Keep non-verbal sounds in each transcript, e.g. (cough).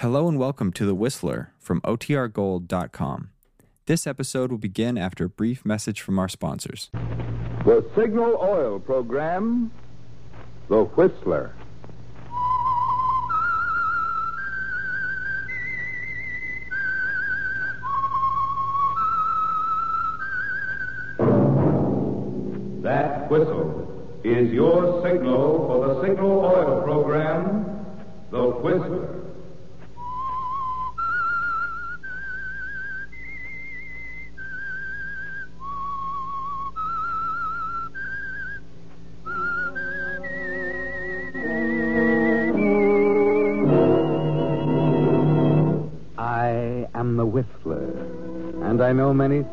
Hello and welcome to The Whistler from OTRGold.com. This episode will begin after a brief message from our sponsors. The Signal Oil Program, The Whistler. That whistle is your signal for the Signal Oil Program, The Whistler.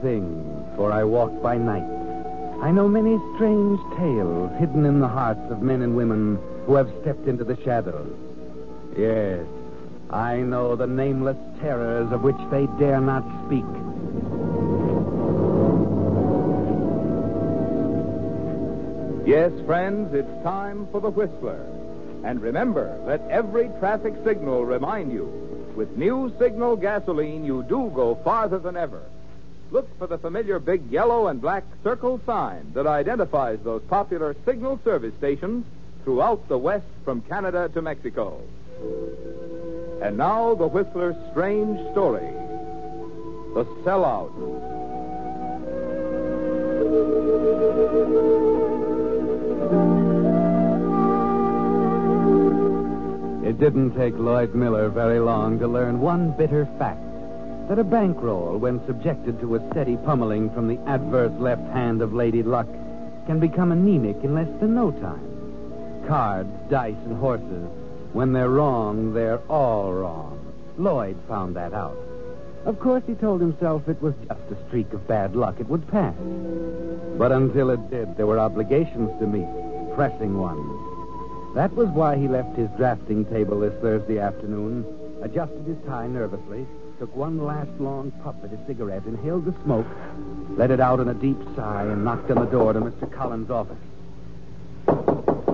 Things, for I walk by night. I know many strange tales hidden in the hearts of men and women who have stepped into the shadows. Yes, I know the nameless terrors of which they dare not speak. Yes, friends, it's time for the Whistler. And remember, let every traffic signal remind you with new signal gasoline, you do go farther than ever. Look for the familiar big yellow and black circle sign that identifies those popular signal service stations throughout the West from Canada to Mexico. And now, the Whistler's strange story The Sellout. It didn't take Lloyd Miller very long to learn one bitter fact that a bankroll, when subjected to a steady pummeling from the adverse left hand of Lady Luck, can become anemic in less than no time. Cards, dice, and horses, when they're wrong, they're all wrong. Lloyd found that out. Of course, he told himself it was just a streak of bad luck. It would pass. But until it did, there were obligations to meet, pressing ones. That was why he left his drafting table this Thursday afternoon, adjusted his tie nervously, took one last long puff at his cigarette, inhaled the smoke, let it out in a deep sigh, and knocked on the door to Mr. Collins' office.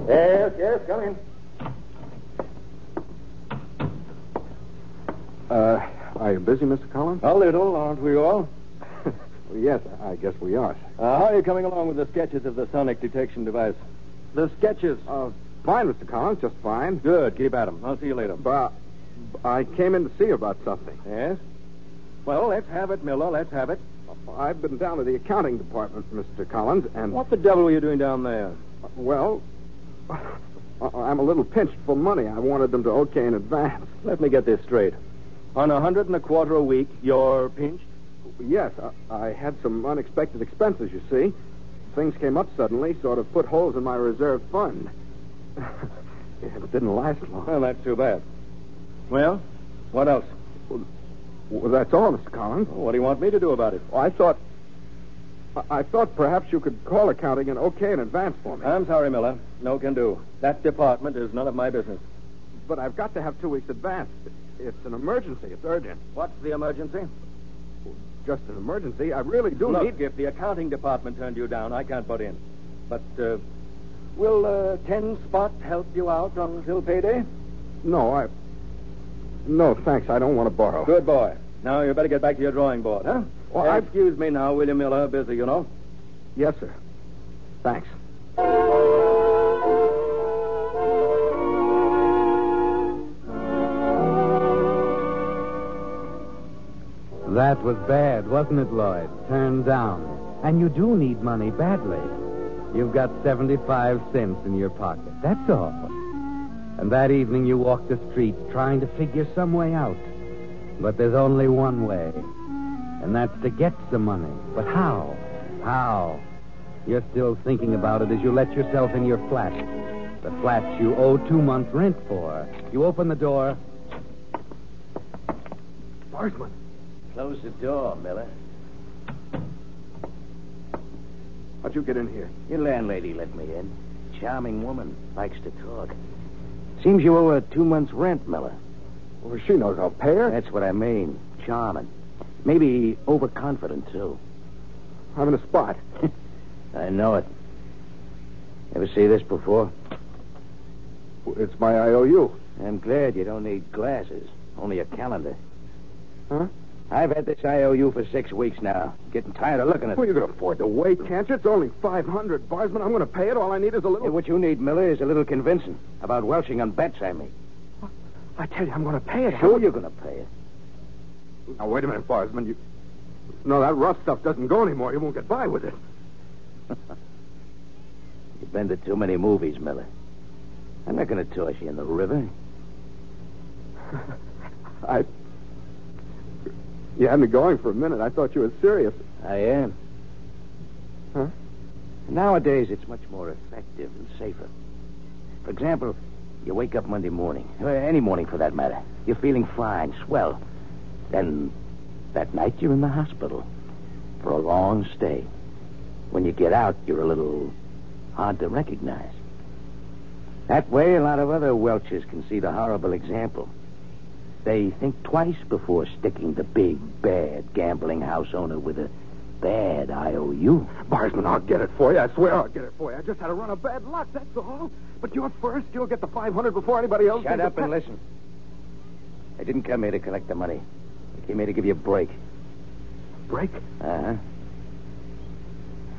Yes, yes, come in. Uh, are you busy, Mr. Collins? A little, aren't we all? (laughs) Yes, I guess we are. Uh, how are you coming along with the sketches of the sonic detection device? The sketches. Uh, fine, Mr. Collins, just fine. Good. Keep at 'em. I'll see you later. But I came in to see you about something. Yes? Well, let's have it, Miller. Let's have it. I've been down to the accounting department, Mr. Collins, and What the devil were you doing down there? well, (laughs) I'm a little pinched for money. I wanted them to okay in advance. Let me get this straight. On a hundred and a quarter a week, you're pinched? Yes, I, I had some unexpected expenses. You see, things came up suddenly, sort of put holes in my reserve fund. (laughs) it didn't last long. Well, that's too bad. Well, what else? Well, that's all, Mr. Collins. What do you want me to do about it? Well, I thought. I- I thought perhaps you could call accounting and okay in advance for me. I'm sorry, Miller. No can do. That department is none of my business. but I've got to have two weeks advance. It's an emergency. It's urgent. What's the emergency? Just an emergency. I really do Look, need. if the accounting department turned you down, I can't butt in. But, uh, will uh, ten spot help you out until payday? No, I. No, thanks. I don't want to borrow. Good boy. Now you better get back to your drawing board, huh? Well, I- Excuse me now, William Miller. Busy, you know. Yes, sir. Thanks. That was bad, wasn't it, Lloyd? Turned down. And you do need money badly. You've got 75 cents in your pocket. That's all. And that evening you walk the streets trying to figure some way out. But there's only one way. And that's to get some money. But how? How? You're still thinking about it as you let yourself in your flat. The flat you owe two months' rent for. You open the door. Barsman. Close the door, Miller. How'd you get in here? Your landlady let me in. Charming woman. Likes to talk. Seems you owe her two months' rent, Miller. Well, she knows I'll pay her. That's what I mean. Charming. Maybe overconfident, too. I'm in a spot. (laughs) I know it. Ever see this before? It's my IOU. I'm glad you don't need glasses. Only a calendar. Huh? I've had this IOU for six weeks now. Getting tired of looking at it. Well, you can afford to wait, can't you? It's only 500, Barsman. I'm going to pay it. All I need is a little... Hey, what you need, Miller, is a little convincing. About welching on bets, I mean. I tell you, I'm going to pay it. Sure you're going to pay it. Now, wait a minute, Barsman. You... No, that rough stuff doesn't go anymore. You won't get by with it. (laughs) You've been to too many movies, Miller. I'm not going to toss you in the river. (laughs) I... You had me going for a minute. I thought you were serious. I am. Huh? Nowadays, it's much more effective and safer. For example, you wake up Monday morning, or any morning for that matter. You're feeling fine, swell. Then, that night, you're in the hospital for a long stay. When you get out, you're a little hard to recognize. That way, a lot of other Welchers can see the horrible example. They think twice before sticking the big, bad gambling house owner with a bad IOU. Barsman, I'll get it for you. I swear I'll get it for you. I just had a run of bad luck, that's all. But you're first. You'll get the 500 before anybody else. Shut up and listen. I didn't come here to collect the money. I came here to give you a break. Break? Uh huh.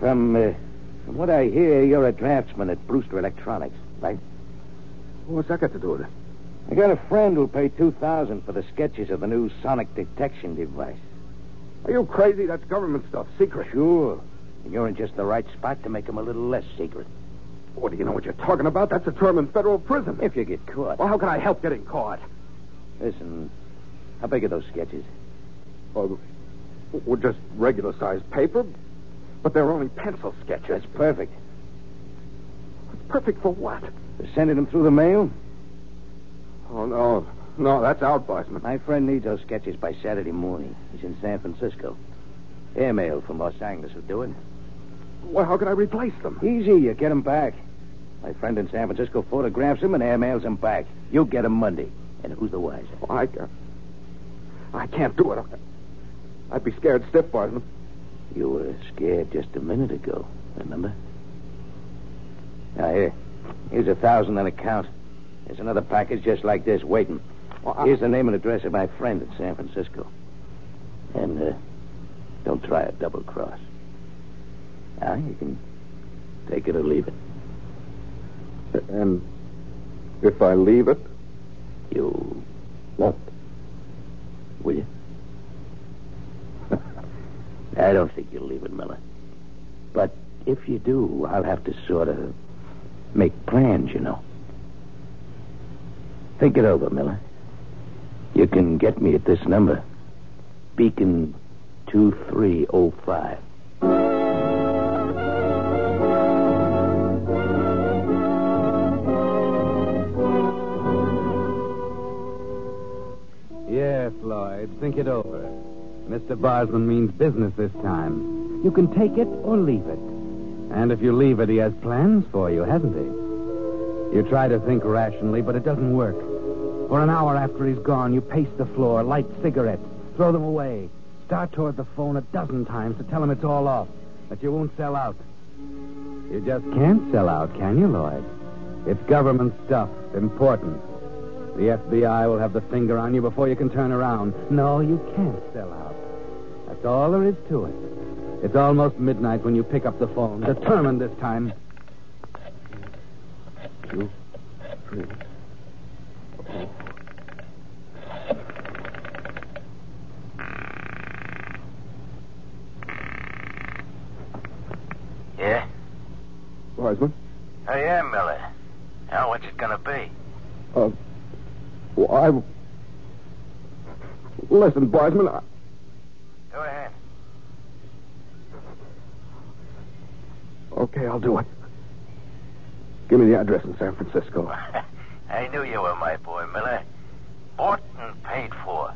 From, uh, from what I hear, you're a draftsman at Brewster Electronics, right? What's that got to do with it? I got a friend who'll pay two thousand for the sketches of the new sonic detection device. Are you crazy? That's government stuff. Secret. Sure. And you're in just the right spot to make them a little less secret. What do you know what you're talking about? That's a term in federal prison. If you get caught. Well, how can I help getting caught? Listen, how big are those sketches? Oh, well, we're just regular sized paper, but they're only pencil sketches. That's perfect. Perfect for what? For sending them through the mail? Oh, no. No, that's out, Barsman. My friend needs those sketches by Saturday morning. He's in San Francisco. Airmail from Los Angeles will do it. Well, how can I replace them? Easy, you get them back. My friend in San Francisco photographs them and airmails them back. You get 'em Monday. And who's the wiser? Well, I, uh, I can't do it. I'd be scared stiff, Barsman. You were scared just a minute ago, remember? Now, here. Here's a thousand on account. There's another package just like this waiting. Well, I- Here's the name and address of my friend in San Francisco. And, uh, don't try a double cross. Now, you can take it or leave it. And if I leave it, You won't. Will you? I don't think you'll leave it, Miller. But if you do, I'll have to sort of make plans, you know. Think it over, Miller. You can get me at this number. Beacon 2305. Yes, Lloyd. Think it over. Mr. Barsman means business this time. You can take it or leave it. And if you leave it, he has plans for you, hasn't he? You try to think rationally, but it doesn't work. For an hour after he's gone, you pace the floor, light cigarettes, throw them away, start toward the phone a dozen times to tell him it's all off, that you won't sell out. You just can't sell out, can you, Lloyd? It's government stuff, important. The FBI will have the finger on you before you can turn around. No, you can't sell out. That's all there is to it. It's almost midnight when you pick up the phone, determined this time. Two, three. Yeah? Barsman? I am, Miller. Now, what's it gonna be? Uh, well, I. Listen, Barsman, I... Go ahead. Okay, I'll do it. Give me the address in San Francisco. (laughs) I knew you were my boy, Miller. Bought and paid for.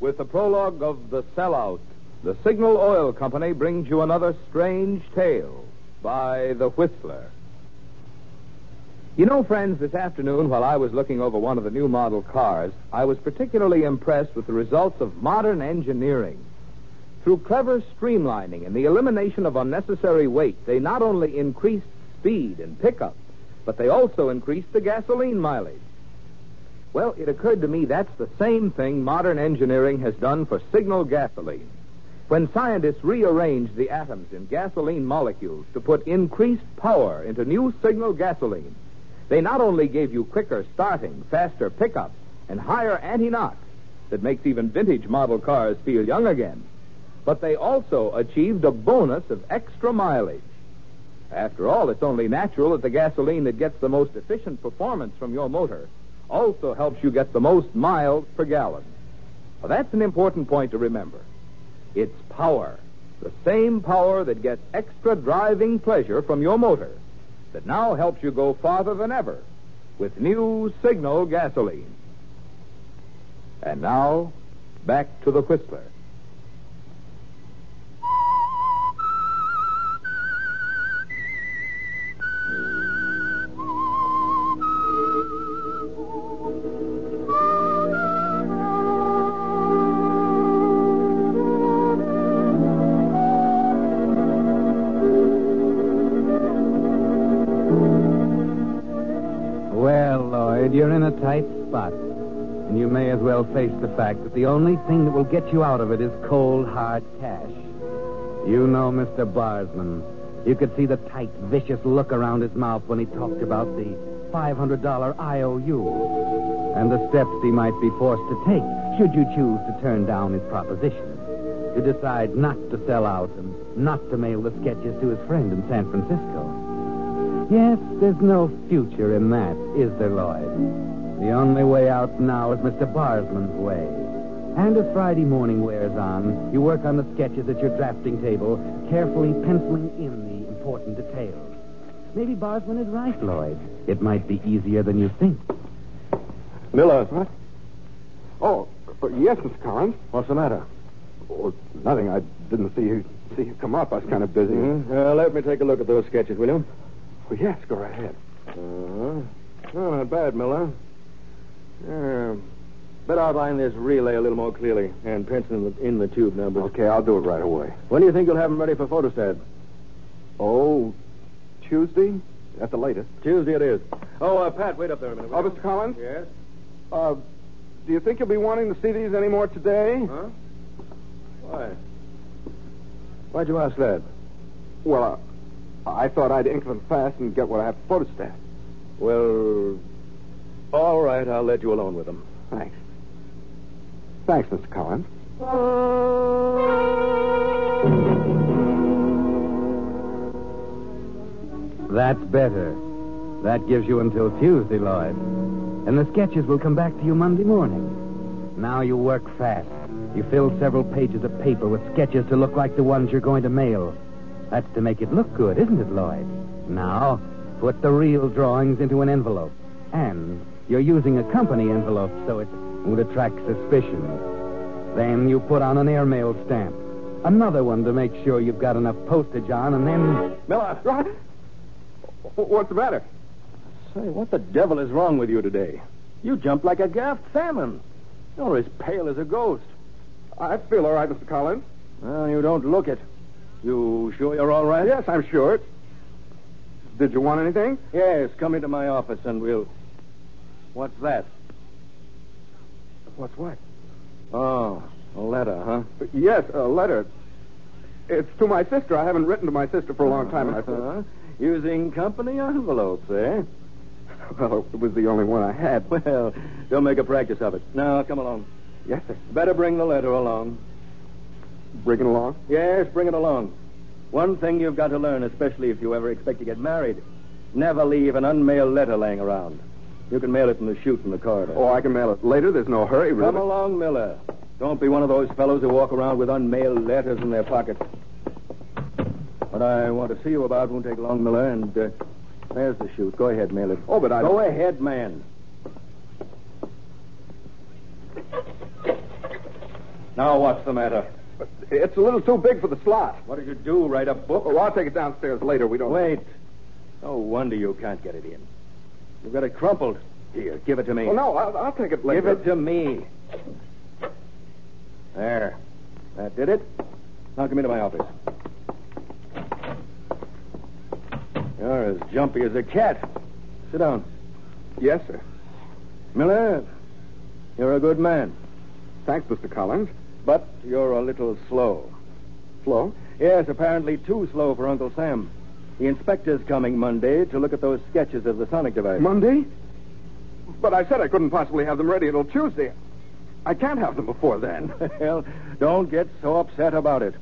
With the prologue of The Sellout, the Signal Oil Company brings you another strange tale by The Whistler. You know, friends, this afternoon while I was looking over one of the new model cars, I was particularly impressed with the results of modern engineering. Through clever streamlining and the elimination of unnecessary weight, they not only increased speed and pickup, but they also increased the gasoline mileage. Well, it occurred to me that's the same thing modern engineering has done for signal gasoline. When scientists rearranged the atoms in gasoline molecules to put increased power into new signal gasoline, they not only gave you quicker starting, faster pickup, and higher anti-knock that makes even vintage model cars feel young again, but they also achieved a bonus of extra mileage. After all, it's only natural that the gasoline that gets the most efficient performance from your motor also helps you get the most miles per gallon. Well, that's an important point to remember. It's power, the same power that gets extra driving pleasure from your motor, that now helps you go farther than ever with new Signal gasoline. And now, back to the Whistler. In a tight spot. And you may as well face the fact that the only thing that will get you out of it is cold, hard cash. You know Mr. Barsman. You could see the tight, vicious look around his mouth when he talked about the $500 IOU and the steps he might be forced to take should you choose to turn down his proposition. To decide not to sell out and not to mail the sketches to his friend in San Francisco. Yes, there's no future in that, is there, Lloyd? The only way out now is Mr. Barsman's way. And as Friday morning wears on, you work on the sketches at your drafting table, carefully penciling in the important details. Maybe Barsman is right, Lloyd. It might be easier than you think. Miller. What? Oh, uh, yes, Mr. Collins. What's the matter? Oh, nothing. I didn't see you see you come up. I was kind of busy. Hmm? Uh, let me take a look at those sketches, will you? Oh, yes, go right ahead. Uh-huh. Oh, not bad, Miller. Yeah. Better outline this relay a little more clearly and pencil in the, in the tube numbers. Okay, I'll do it right away. When do you think you'll have them ready for photostat? Oh, Tuesday at the latest. Tuesday it is. Oh, uh, Pat, wait up there a minute. Oh. Mr. Collins? Yes? Uh, do you think you'll be wanting to see these any more today? Huh? Why? Why'd you ask that? Well, uh, I thought I'd ink them fast and get what I have to photostat. Well, all right, I'll let you alone with them. Thanks. Thanks, Mr. Collins. That's better. That gives you until Tuesday, Lloyd. And the sketches will come back to you Monday morning. Now you work fast. You fill several pages of paper with sketches to look like the ones you're going to mail. That's to make it look good, isn't it, Lloyd? Now, put the real drawings into an envelope. And you're using a company envelope, so it won't attract suspicion. Then you put on an airmail stamp. Another one to make sure you've got enough postage on, and then. Miller! What? What's the matter? Say, what the devil is wrong with you today? You jump like a gaffed salmon. You're as pale as a ghost. I feel all right, Mr. Collins. Well, you don't look it. You sure you're all right? Yes, I'm sure. Did you want anything? Yes, come into my office and we'll. What's that? What's what? Oh, a letter, huh? Yes, a letter. It's to my sister. I haven't written to my sister for a long time, and I thought, Uh-huh. Using company envelopes, eh? (laughs) well, it was the only one I had. Well, don't make a practice of it. Now, come along. Yes, sir. Better bring the letter along. Bring it along. Yes, bring it along. One thing you've got to learn, especially if you ever expect to get married never leave an unmailed letter laying around. You can mail it from the chute in the corridor. Oh, I can mail it later. There's no hurry, really. Come along, Miller. Don't be one of those fellows who walk around with unmailed letters in their pockets. What I want to see you about won't take long, Miller, and uh, there's the chute. Go ahead, mail it. Oh, but I. Go ahead, man. Now, what's the matter? It's a little too big for the slot. What did you do? Write a book? Oh, I'll take it downstairs later. We don't. Wait. No wonder you can't get it in. You've got it crumpled. Here, give it to me. Oh, no, I'll, I'll take it later. Give it to me. There. That did it. Now come into my office. You're as jumpy as a cat. Sit down. Yes, sir. Miller, you're a good man, Thanks, Mr. Collins. but you're a little slow. Slow? Yes, apparently too slow for Uncle Sam. The inspector's coming Monday to look at those sketches of the sonic device. Monday? But I said I couldn't possibly have them ready until Tuesday. I can't have them before then. (laughs) well, don't get so upset about it.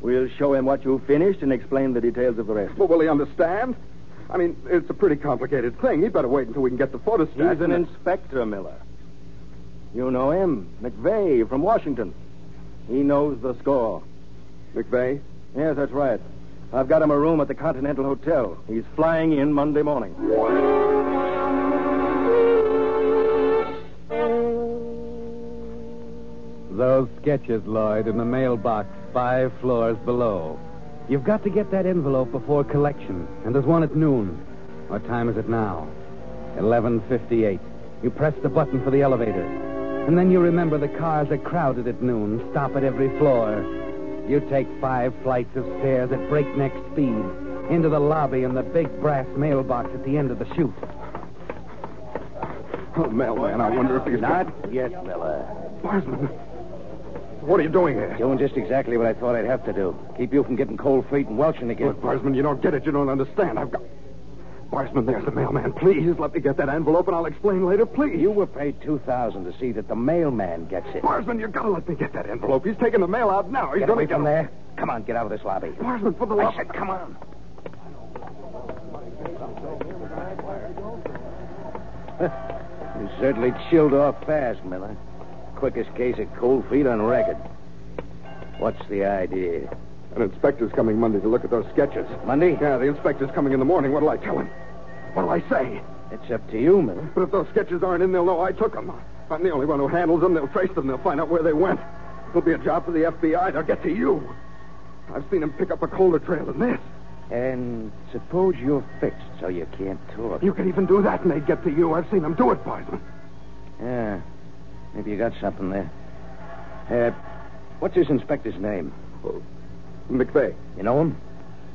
We'll show him what you finished and explain the details of the rest. But will he understand? I mean, it's a pretty complicated thing. He'd better wait until we can get the photostat. He's an and- inspector, Miller. You know him, McVeigh from Washington. He knows the score. McVeigh? Yes, that's right. I've got him a room at the Continental Hotel. He's flying in Monday morning. Those sketches, Lloyd, in the mailbox five floors below. You've got to get that envelope before collection, and there's one at noon. What time is it now? 11.58. You press the button for the elevator. And then you remember the cars are crowded at noon, stop at every floor. You take five flights of stairs at breakneck speed into the lobby and the big brass mailbox at the end of the chute. Oh, mailman, I wonder if he's... Not yet, Miller. Barsman, what are you doing here? Doing just exactly what I thought I'd have to do. Keep you from getting cold feet and welching again. Look, Barsman, you don't get it. You don't understand. I've got... Barsman, there's the mailman. Please, let me get that envelope and I'll explain later. Please. You were paid two thousand to see that the mailman gets it. Barsman, you've got to let me get that envelope. He's taking the mail out now. He's Get going away from there. Come on, get out of this lobby. Barsman, for the I love... said, come on. (laughs) you certainly chilled off fast, Miller. Quickest case of cold feet on record. What's the idea? An inspector's coming Monday to look at those sketches. Monday? Yeah, the inspector's coming in the morning. What'll I tell him? What'll I say? It's up to you, Miller. But if those sketches aren't in, they'll know I took them. I'm the only one who handles them. They'll trace them. They'll find out where they went. It'll be a job for the FBI. They'll get to you. I've seen them pick up a colder trail than this. And suppose you're fixed so you can't talk. You can even do that, and they'd get to you. I've seen them do it, Barsman. Yeah. Maybe you got something there. Uh, what's this inspector's name? McVeigh. You know him?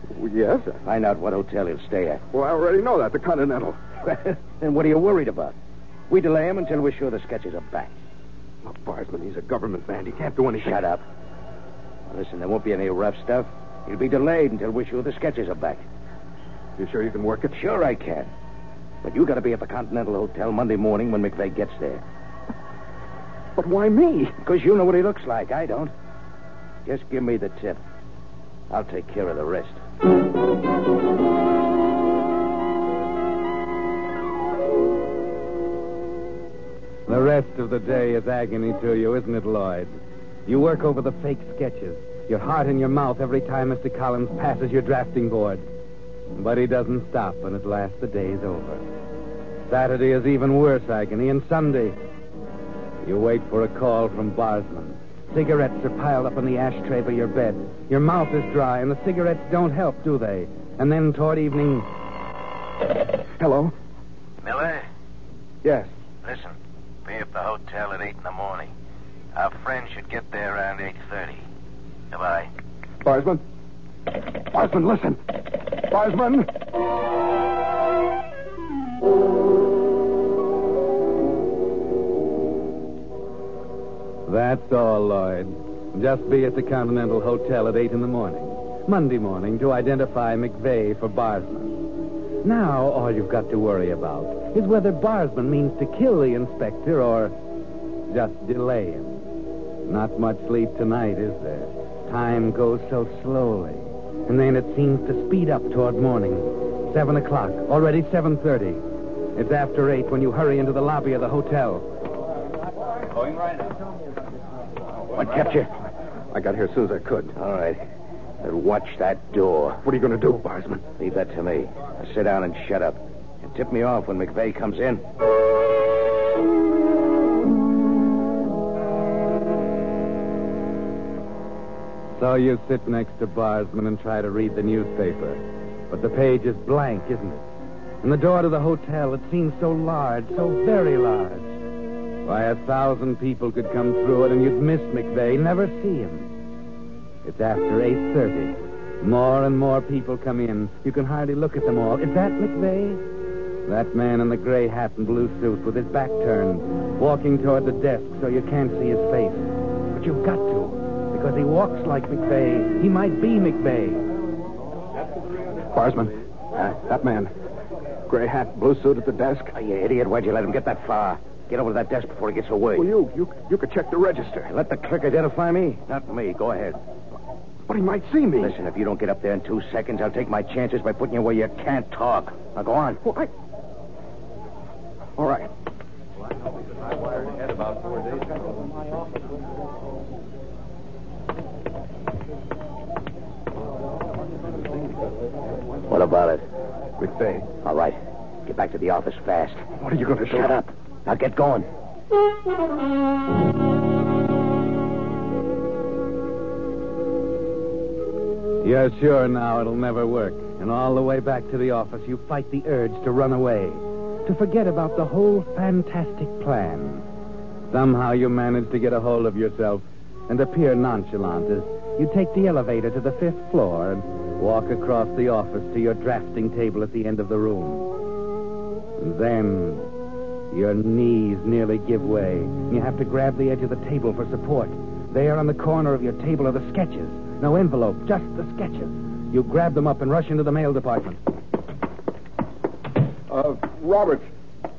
Well, yes. Find out what hotel he'll stay at. Well, I already know that. The Continental. (laughs) then what are you worried about? We delay him until we're sure the sketches are back. Look, Barsman, he's a government man. He can't do anything. Shut up. Now, listen, there won't be any rough stuff. He'll be delayed until we're sure the sketches are back. You sure you can work it? Sure I can. But you got to be at the Continental Hotel Monday morning when McVeigh gets there. But why me? Because you know what he looks like. I don't. Just give me the tip. I'll take care of the rest. The rest of the day is agony to you, isn't it, Lloyd? You work over the fake sketches, your heart in your mouth every time Mr. Collins passes your drafting board. But he doesn't stop, and at last the day's over. Saturday is even worse agony, and Sunday. You wait for a call from Barsman. Cigarettes are piled up on the ashtray by your bed. Your mouth is dry, and the cigarettes don't help, do they? And then toward evening. Hello? Miller, Yes. listen. Be at the hotel at 8 in the morning. Our friend should get there around 8.30. Goodbye. Barsman? Barsman, listen. Barsman? That's all, Lloyd. Just be at the Continental Hotel at 8 in the morning. Monday morning to identify McVeigh for Barsman. Now, all you've got to worry about is whether Barsman means to kill the inspector or just delay him. Not much sleep tonight, is there? Time goes so slowly. And then it seems to speed up toward morning. Seven o'clock. Already 7.30. It's after eight when you hurry into the lobby of the hotel. What kept you? I got here as soon as I could. All right. But watch that door. What are you going to do, Barsman? Leave that to me. Now sit down and shut up. And tip me off when McVeigh comes in. So you sit next to Barsman and try to read the newspaper. But the page is blank, isn't it? And the door to the hotel, it seems so large, so very large. Why, a thousand people could come through it and you'd miss McVeigh, never see him. It's after 8.30. More and more people come in. You can hardly look at them all. Is that McVeigh? That man in the gray hat and blue suit with his back turned, walking toward the desk so you can't see his face. But you've got to, because he walks like McVeigh. He might be McVeigh. Barsman, that man. Gray hat, blue suit at the desk. Oh, you idiot. Why'd you let him get that far? Get over to that desk before he gets away. Well, you, you, you could check the register. Let the clerk identify me. Not me. Go ahead. But he might see me. Listen, if you don't get up there in two seconds, I'll take my chances by putting you where you can't talk. Now go on. Well, I... All right. What about it? McVeigh. All right. Get back to the office fast. What are you going to do? Shut up. Now get going. You're sure now it'll never work. And all the way back to the office, you fight the urge to run away, to forget about the whole fantastic plan. Somehow you manage to get a hold of yourself and appear nonchalant as you take the elevator to the fifth floor and walk across the office to your drafting table at the end of the room. And then your knees nearly give way. You have to grab the edge of the table for support. There on the corner of your table are the sketches. No envelope, just the sketches. You grab them up and rush into the mail department. Uh, Robert,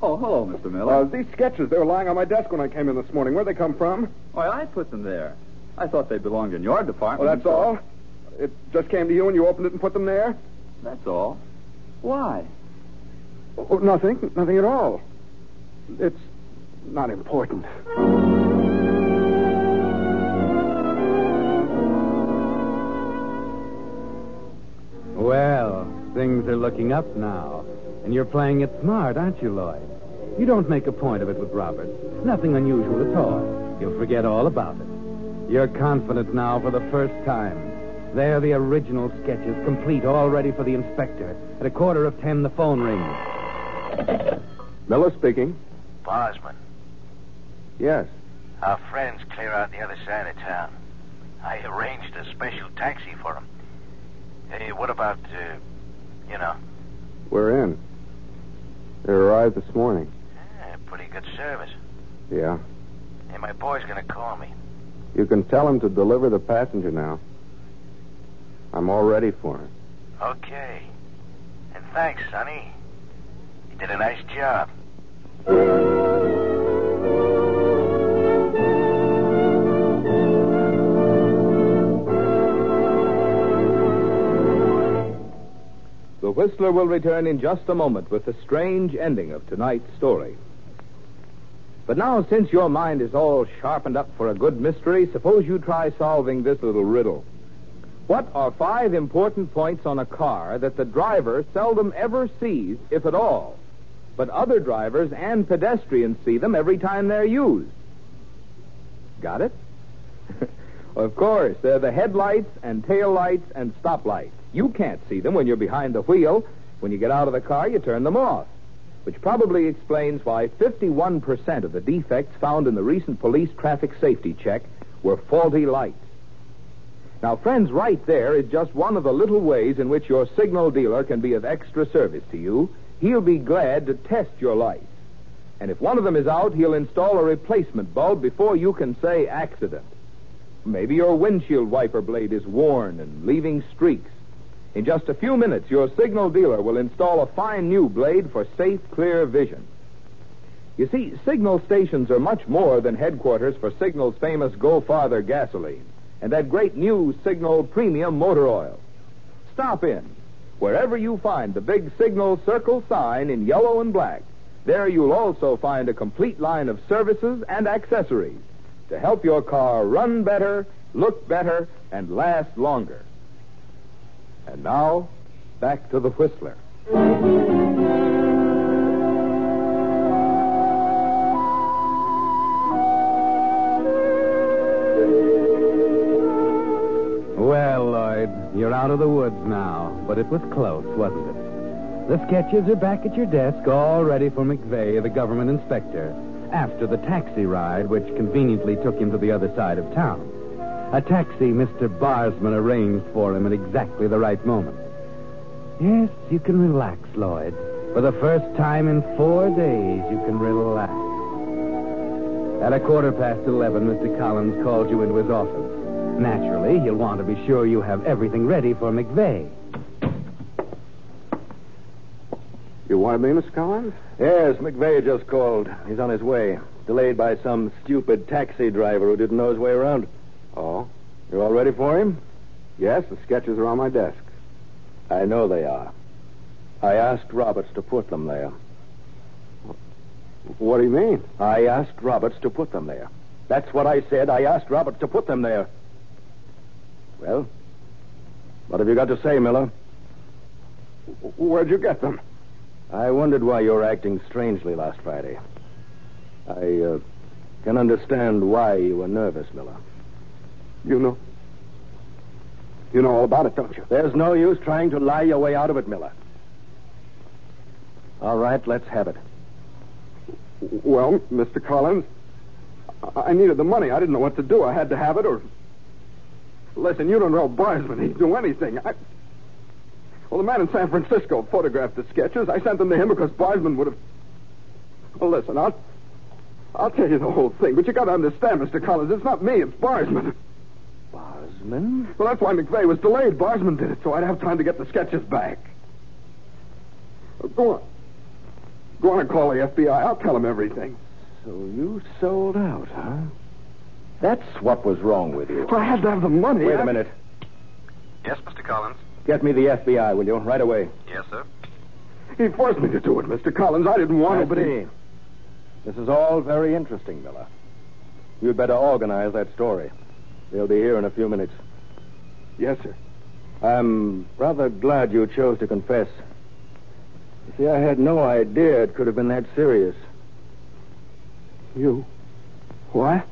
Oh, hello, Mr. Miller. uh, these sketches, they were lying on my desk when I came in this morning. Where'd they come from? Why, I put them there. I thought they belonged in your department. Well, that's so- all? It just came to you and you opened it and put them there? That's all. Why? Oh, nothing. Nothing at all. It's not important. Well, things are looking up now. And you're playing it smart, aren't you, Lloyd? You don't make a point of it with Robert. Nothing unusual at all. You'll forget all about it. You're confident now for the first time. There, the original sketches, complete, all ready for the inspector. At a quarter of ten, the phone rings. Miller speaking. Barsman, Yes. our friend's clear out the other side of town. I arranged a special taxi for him. Hey, what about, uh, you know, We're in. They arrived this morning. eh, pretty good service. Yeah. Hey, my boy's gonna call me. You can tell him to deliver the passenger now. I'm all ready for him. Okay. And thanks, Sonny. You did a nice job. The Whistler will return in just a moment with the strange ending of tonight's story. But now, since your mind is all sharpened up for a good mystery, suppose you try solving this little riddle. What are five important points on a car that the driver seldom ever sees, if at all, but other drivers and pedestrians see them every time they're used? Got it? (laughs) of course, they're the headlights and taillights and stoplights. You can't see them when you're behind the wheel. When you get out of the car, you turn them off. Which probably explains why 51% of the defects found in the recent police traffic safety check were faulty lights. Now, friends, right there is just one of the little ways in which your signal dealer can be of extra service to you. He'll be glad to test your lights. And if one of them is out, he'll install a replacement bulb before you can say accident. Maybe your windshield wiper blade is worn and leaving streaks. In just a few minutes, your signal dealer will install a fine new blade for safe, clear vision. You see, signal stations are much more than headquarters for Signal's famous Go Farther gasoline and that great new Signal Premium motor oil. Stop in. Wherever you find the big Signal Circle sign in yellow and black, there you'll also find a complete line of services and accessories to help your car run better, look better, and last longer. And now, back to the Whistler. Out of the woods now, but it was close, wasn't it? The sketches are back at your desk, all ready for McVeigh, the government inspector, after the taxi ride which conveniently took him to the other side of town. A taxi Mr. Barsman arranged for him at exactly the right moment. Yes, you can relax, Lloyd. For the first time in four days, you can relax. At a quarter past eleven, Mr. Collins called you into his office. Naturally, he'll want to be sure you have everything ready for McVeigh. You wanted me, Mr. Collins? Yes, McVeigh just called. He's on his way. Delayed by some stupid taxi driver who didn't know his way around. Oh? you're all ready for him? Yes, the sketches are on my desk. I know they are. I asked Roberts to put them there. What do you mean? I asked Roberts to put them there. That's what I said. I asked Roberts to put them there. Well, what have you got to say, Miller? Where'd you get them? I wondered why you were acting strangely last Friday. I uh, can understand why you were nervous, Miller. You know. You know all about it, don't you? There's no use trying to lie your way out of it, Miller. All right, let's have it. Well, Mr. Collins, I I needed the money. I didn't know what to do. I had to have it, or. Listen, you don't know Barsman. He'd do anything. I... Well, the man in San Francisco photographed the sketches. I sent them to him because Barsman would have. Well, listen, I'll. I'll tell you the whole thing, but you got to understand, Mr. Collins, it's not me, it's Barsman. Barsman? Well, that's why McVeigh was delayed. Barsman did it, so I'd have time to get the sketches back. Go on. Go on and call the FBI. I'll tell them everything. So you sold out, huh? That's what was wrong with you. Well, I had to have the money. Wait I- a minute. Yes, Mr. Collins. Get me the FBI, will you? Right away. Yes, sir. He forced me to do it, Mr. Collins. I didn't want I to, but he... This is all very interesting, Miller. You'd better organize that story. They'll be here in a few minutes. Yes, sir. I'm rather glad you chose to confess. You see, I had no idea it could have been that serious. You. What?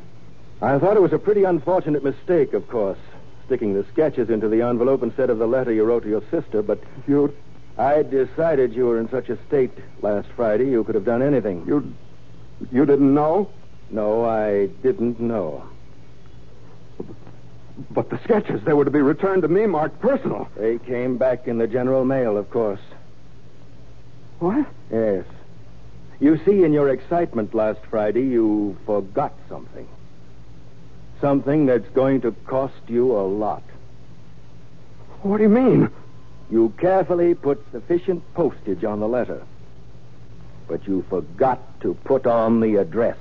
I thought it was a pretty unfortunate mistake, of course, sticking the sketches into the envelope instead of the letter you wrote to your sister, but You. I decided you were in such a state last Friday you could have done anything. You. You didn't know? No, I didn't know. But the sketches, they were to be returned to me marked personal. They came back in the general mail, of course. What? Yes. You see, in your excitement last Friday, you forgot something. Something that's going to cost you a lot. What do you mean? You carefully put sufficient postage on the letter. But you forgot to put on the address.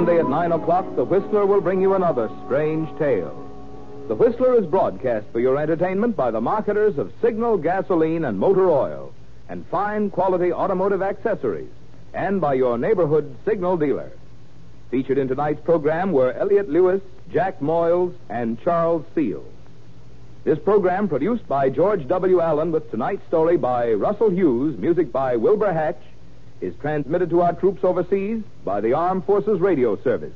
Monday at 9 o'clock, The Whistler will bring you another strange tale. The Whistler is broadcast for your entertainment by the marketers of Signal gasoline and motor oil and fine quality automotive accessories, and by your neighborhood Signal dealer. Featured in tonight's program were Elliot Lewis, Jack Moyles, and Charles Seel. This program produced by George W. Allen with tonight's story by Russell Hughes, music by Wilbur Hatch, is transmitted to our troops overseas by the Armed Forces Radio Service.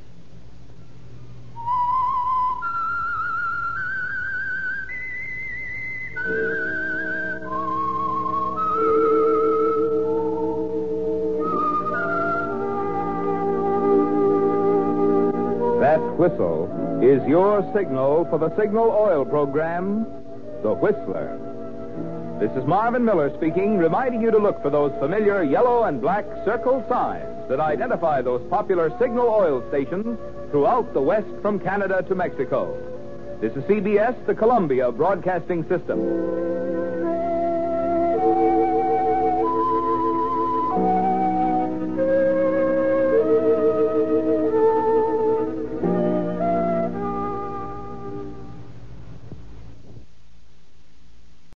That whistle is your signal for the Signal Oil program, The Whistler. This is Marvin Miller speaking, reminding you to look for those familiar yellow and black circle signs that identify those popular signal oil stations throughout the West from Canada to Mexico. This is CBS, the Columbia Broadcasting System.